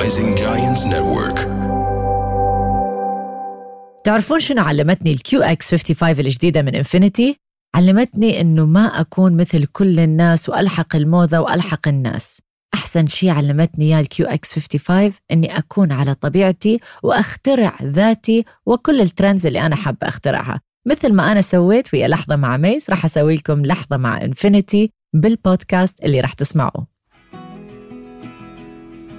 Rising Giants Network. تعرفون شنو علمتني ال QX 55 الجديدة من Infiniti؟ علمتني إنه ما أكون مثل كل الناس وألحق الموضة وألحق الناس. أحسن شيء علمتني إياه ال QX 55 إني أكون على طبيعتي وأخترع ذاتي وكل ال trends اللي أنا حابة أخترعها. مثل ما أنا سويت ويا لحظة مع ميس راح أسوي لكم لحظة مع Infiniti بالبودكاست اللي راح تسمعوه.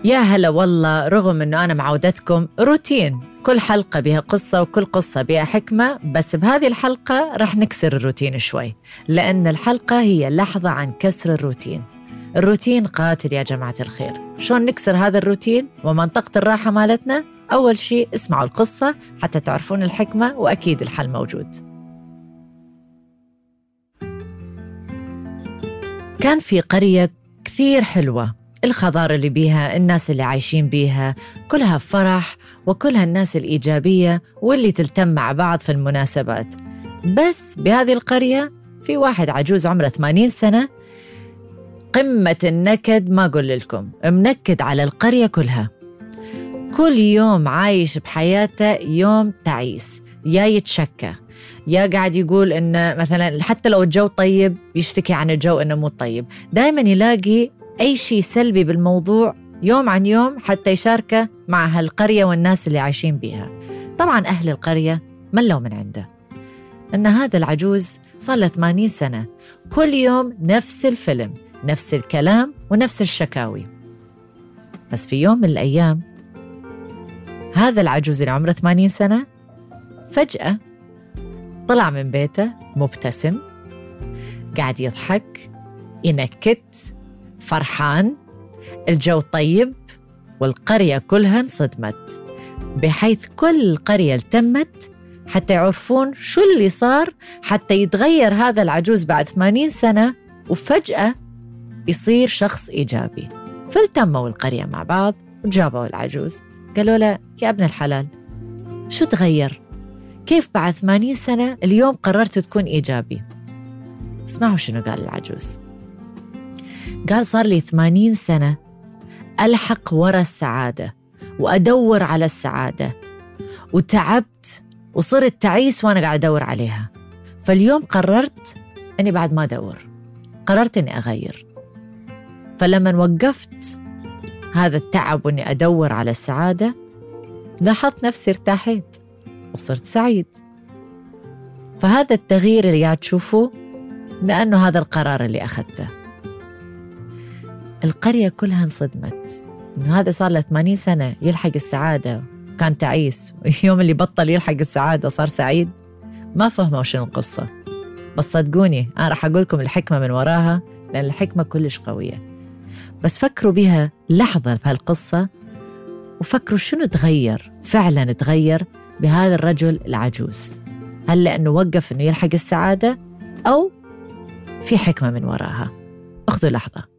يا هلا والله رغم إنه أنا معودتكم روتين. كل حلقة بها قصة وكل قصة بها حكمة بس بهذه الحلقة رح نكسر الروتين شوي لأن الحلقة هي لحظة عن كسر الروتين. الروتين قاتل يا جماعة الخير. شلون نكسر هذا الروتين؟ ومنطقة الراحة مالتنا؟ أول شيء اسمعوا القصة حتى تعرفون الحكمة وأكيد الحل موجود. كان في قرية كثير حلوة. الخضار اللي بيها الناس اللي عايشين بيها كلها فرح وكلها الناس الإيجابية واللي تلتم مع بعض في المناسبات. بس بهذه القرية في واحد عجوز عمره 80 سنة قمة النكد ما أقول لكم منكد على القرية كلها. كل يوم عايش بحياته يوم تعيس يا يتشكى يا قاعد يقول إن مثلا حتى لو الجو طيب يشتكي عن الجو إنه مو طيب. دائما يلاقي أي شيء سلبي بالموضوع يوم عن يوم حتى يشاركه مع هالقرية والناس اللي عايشين بيها. طبعا أهل القرية ملوا من عنده. أن هذا العجوز صار له 80 سنة. كل يوم نفس الفيلم نفس الكلام ونفس الشكاوي. بس في يوم من الأيام هذا العجوز اللي عمره 80 سنة فجأة طلع من بيته مبتسم قاعد يضحك ينكت فرحان الجو طيب والقرية كلها انصدمت بحيث كل القرية التمت حتى يعرفون شو اللي صار حتى يتغير هذا العجوز بعد 80 سنة وفجأة يصير شخص إيجابي فالتموا القرية مع بعض وجابوا العجوز قالوا له يا ابن الحلال شو تغير؟ كيف بعد 80 سنة اليوم قررت تكون إيجابي؟ اسمعوا شنو قال العجوز قال صار لي 80 سنة ألحق ورا السعادة وأدور على السعادة. وتعبت وصرت تعيس وأنا قاعد أدور عليها. فاليوم قررت أني بعد ما أدور. قررت أني أغير. فلما وقفت هذا التعب وأني أدور على السعادة لاحظت نفسي ارتاحيت وصرت سعيد. فهذا التغيير اللي قاعد تشوفوه لأنه هذا القرار اللي أخذته. القرية كلها انصدمت. إنه هذا صار له 80 سنة يلحق السعادة. كان تعيس. ويوم اللي بطل يلحق السعادة صار سعيد. ما فهموا شنو القصة. بس صدقوني أنا راح أقول لكم الحكمة من وراها لأن الحكمة كلش قوية. بس فكروا بها لحظة بهالقصة وفكروا شنو تغير فعلا تغير بهذا الرجل العجوز. هل لأنه وقف أنه يلحق السعادة أو في حكمة من وراها. أخذوا لحظة.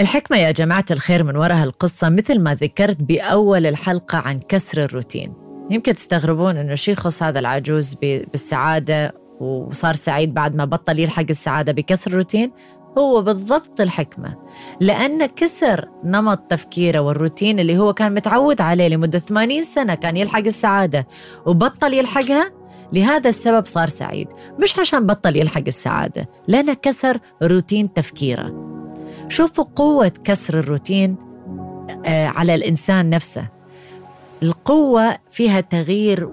الحكمة يا جماعة الخير من وراء القصة مثل ما ذكرت بأول الحلقة عن كسر الروتين. يمكن تستغربون أنه شي يخص هذا العجوز بالسعادة وصار سعيد بعد ما بطل يلحق السعادة بكسر الروتين؟ هو بالضبط الحكمة. لأن كسر نمط تفكيره والروتين اللي هو كان متعود عليه لمدة 80 سنة كان يلحق السعادة وبطل يلحقها لهذا السبب صار سعيد. مش عشان بطل يلحق السعادة لأنه كسر روتين تفكيره. شوفوا قوة كسر الروتين آه، على الإنسان نفسه. القوة فيها تغيير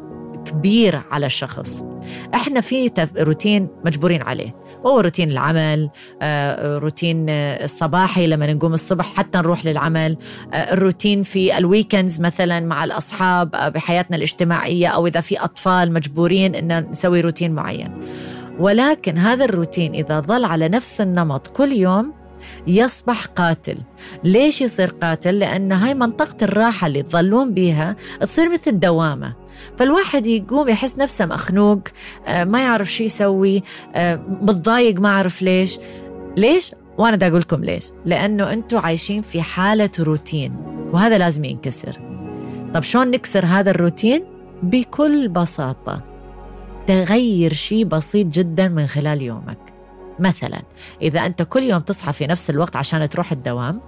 كبير على الشخص. إحنا في روتين مجبورين عليه. وهو روتين العمل آه، روتين الصباحي لما نقوم الصبح حتى نروح للعمل آه، الروتين في ال weekends مثلا مع الأصحاب بحياتنا الاجتماعية أو إذا في أطفال مجبورين أن نسوي روتين معين. ولكن هذا الروتين إذا ظل على نفس النمط كل يوم يصبح قاتل. ليش يصير قاتل؟ لأن هاي منطقة الراحة اللي تظلون بيها تصير مثل دوامة فالواحد يقوم يحس نفسه مخنوق آه، ما يعرف شو يسوي آه، متضايق ما أعرف ليش. ليش؟ وأنا دا أقول لكم ليش. لأنه أنتم عايشين في حالة روتين وهذا لازم ينكسر. طب شلون نكسر هذا الروتين؟ بكل بساطة. تغير شيء بسيط جدا من خلال يومك. مثلا إذا أنت كل يوم تصحى في نفس الوقت عشان تروح الدوام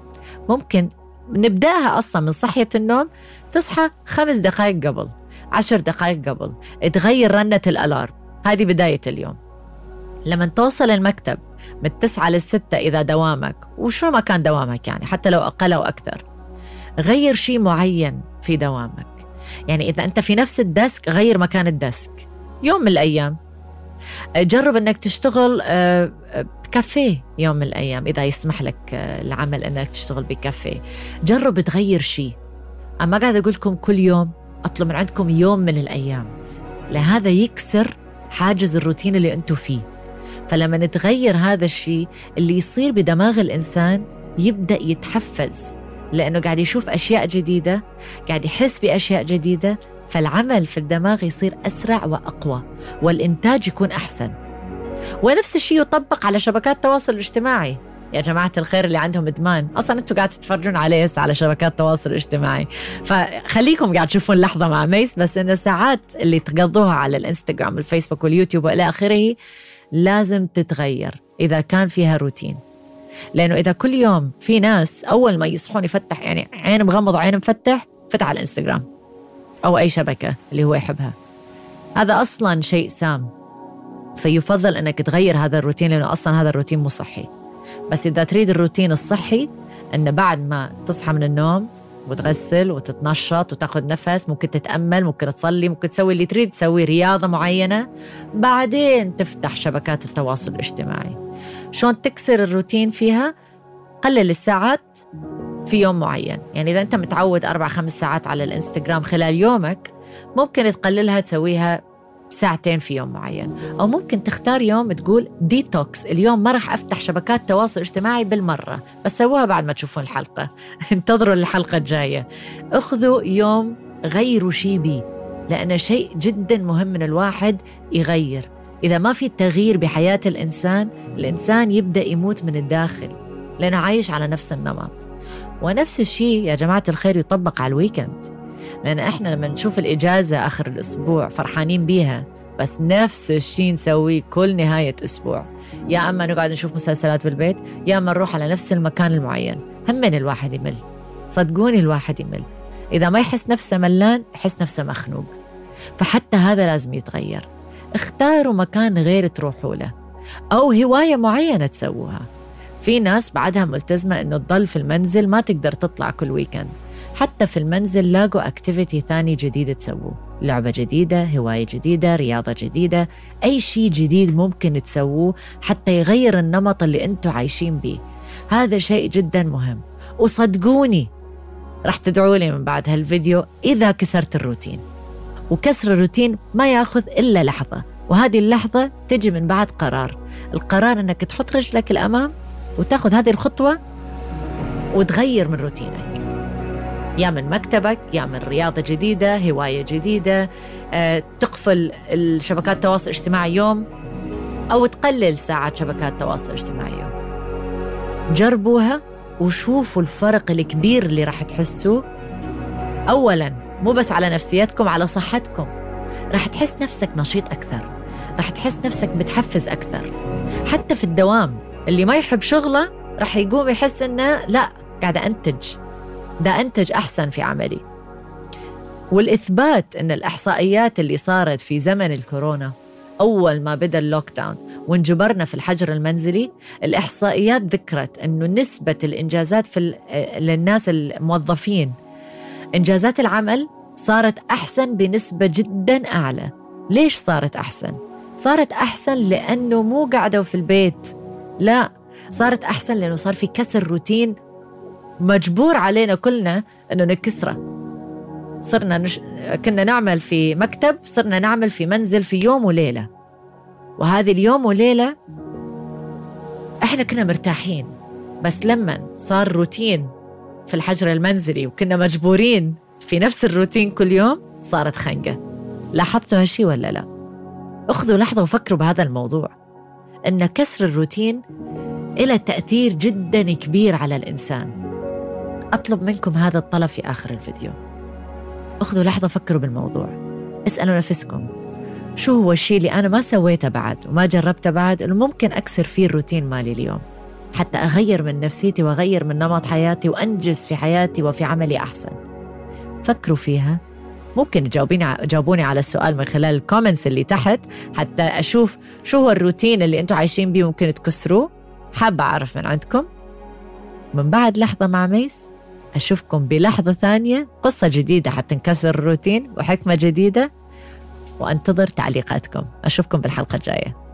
ممكن نبدأها أصلا من صحية النوم تصحى خمس دقائق قبل عشر دقائق قبل تغير رنة الألارم. هذه بداية اليوم. لما توصل المكتب من تسعة للستة إذا دوامك وشو ما كان دوامك يعني حتى لو أقل أو أكثر غير شيء معين في دوامك. يعني إذا أنت في نفس ال desk غير مكان ال desk يوم من الأيام جرب أنك تشتغل آه، بكافيه يوم من الأيام إذا يسمح لك آه، العمل أنك تشتغل بكافيه. جرب تغير شيء. أنا ما قاعد أقول لكم كل يوم أطلب من عندكم يوم من الأيام. لهذا يكسر حاجز الروتين اللي أنتم فيه. فلما نتغير هذا الشيء اللي يصير بدماغ الإنسان يبدأ يتحفز لأنه قاعد يشوف أشياء جديدة قاعد يحس بأشياء جديدة فالعمل في الدماغ يصير أسرع وأقوى والإنتاج يكون أحسن. ونفس الشيء يطبق على شبكات التواصل الاجتماعي. يا جماعة الخير اللي عندهم إدمان أصلا أنتم قاعد تتفرجون عليه على شبكات التواصل الاجتماعي. فخليكم قاعد تشوفون لحظة مع ميس بس إن الساعات اللي تقضوها على الإنستغرام والفيسبوك واليوتيوب وإلى آخره لازم تتغير إذا كان فيها روتين. لأنه إذا كل يوم في ناس أول ما يصحون يفتح يعني عين مغمض وعين مفتح فتح على الإنستغرام. أو أي شبكة اللي هو يحبها. هذا أصلا شيء سام. فيفضل أنك تغير هذا الروتين لأنه أصلا هذا الروتين مو صحي. بس إذا تريد الروتين الصحي أن بعد ما تصحى من النوم وتغسل وتتنشط وتاخذ نفس ممكن تتأمل ممكن تصلي ممكن تسوي اللي تريد تسوي رياضة معينة. بعدين تفتح شبكات التواصل الاجتماعي. شلون تكسر الروتين فيها؟ قلل الساعات في يوم معين. يعني إذا أنت متعود أربع خمس ساعات على الإنستغرام خلال يومك ممكن تقللها تسويها ساعتين في يوم معين. أو ممكن تختار يوم تقول ديتوكس اليوم ما راح أفتح شبكات تواصل اجتماعي بالمرة بس سووها بعد ما تشوفون الحلقة. انتظروا الحلقة الجاية. اخذوا يوم غيروا شي بي لأنه شيء جدا مهم من الواحد يغير. إذا ما في تغيير بحياة الإنسان الإنسان يبدأ يموت من الداخل لأنه عايش على نفس النمط. ونفس الشيء يا جماعة الخير يطبق على ال weekend. لأن إحنا لما نشوف الإجازة آخر الأسبوع فرحانين بيها بس نفس الشيء نسويه كل نهاية أسبوع. يا أما نقعد نشوف مسلسلات بالبيت يا أما نروح على نفس المكان المعين. همين الواحد يمل. صدقوني الواحد يمل. إذا ما يحس نفسه ملان يحس نفسه مخنوق. فحتى هذا لازم يتغير. اختاروا مكان غير تروحوا له. أو هواية معينة تسووها. في ناس بعدها ملتزمة إنه تضل في المنزل ما تقدر تطلع كل weekend حتى في المنزل لاقوا activity ثاني جديد تسووه. لعبة جديدة هواية جديدة رياضة جديدة أي شيء جديد ممكن تسووه حتى يغير النمط اللي أنتم عايشين به هذا شيء جدا مهم. وصدقوني راح تدعوا لي من بعد هالفيديو إذا كسرت الروتين. وكسر الروتين ما ياخذ إلا لحظة. وهذه اللحظة تجي من بعد قرار. القرار أنك تحط رجلك الأمام وتاخذ هذه الخطوة وتغير من روتينك. يا من مكتبك يا من رياضة جديدة هواية جديدة آه، تقفل الشبكات التواصل الاجتماعي يوم أو تقلل ساعات شبكات التواصل الاجتماعي يوم. جربوها وشوفوا الفرق الكبير اللي راح تحسوه. أولا مو بس على نفسيتكم على صحتكم. راح تحس نفسك نشيط أكثر راح تحس نفسك متحفز أكثر. حتى في الدوام اللي ما يحب شغله راح يقوم يحس إنه لا قاعدة أنتج. ده أنتج أحسن في عملي. والإثبات أن الإحصائيات اللي صارت في زمن الكورونا أول ما بدأ اللوك داون وانجبرنا في الحجر المنزلي الإحصائيات ذكرت أنه نسبة الإنجازات في للناس الموظفين إنجازات العمل صارت أحسن بنسبة جدا أعلى. ليش صارت أحسن؟ صارت أحسن لأنه مو قعدوا في البيت لا صارت أحسن لأنه صار في كسر روتين مجبور علينا كلنا إنه نكسره. صرنا نش... كنا نعمل في مكتب صرنا نعمل في منزل في يوم وليلة. وهذه اليوم وليلة إحنا كنا مرتاحين بس لما صار روتين في الحجر المنزلي وكنا مجبورين في نفس الروتين كل يوم صارت خنقة. لاحظتوا هالشي ولا لا؟ أخذوا لحظة وفكروا بهذا الموضوع. أن كسر الروتين له تأثير جدا كبير على الإنسان. أطلب منكم هذا الطلب في آخر الفيديو. أخذوا لحظة فكروا بالموضوع. اسألوا نفسكم. شو هو الشيء اللي أنا ما سويته بعد وما جربته بعد اللي ممكن أكسر فيه الروتين مالي اليوم؟ حتى أغير من نفسيتي وأغير من نمط حياتي وأنجز في حياتي وفي عملي أحسن. فكروا فيها. ممكن تجاوبيني جاوبوني على السؤال من خلال ال comments اللي تحت حتى أشوف شو هو الروتين اللي أنتم عايشين بيه ممكن تكسروه. حابة أعرف من عندكم. من بعد لحظة مع ميس أشوفكم بلحظة ثانية. قصة جديدة حتى نكسر الروتين وحكمة جديدة. وأنتظر تعليقاتكم. أشوفكم بالحلقة الجاية.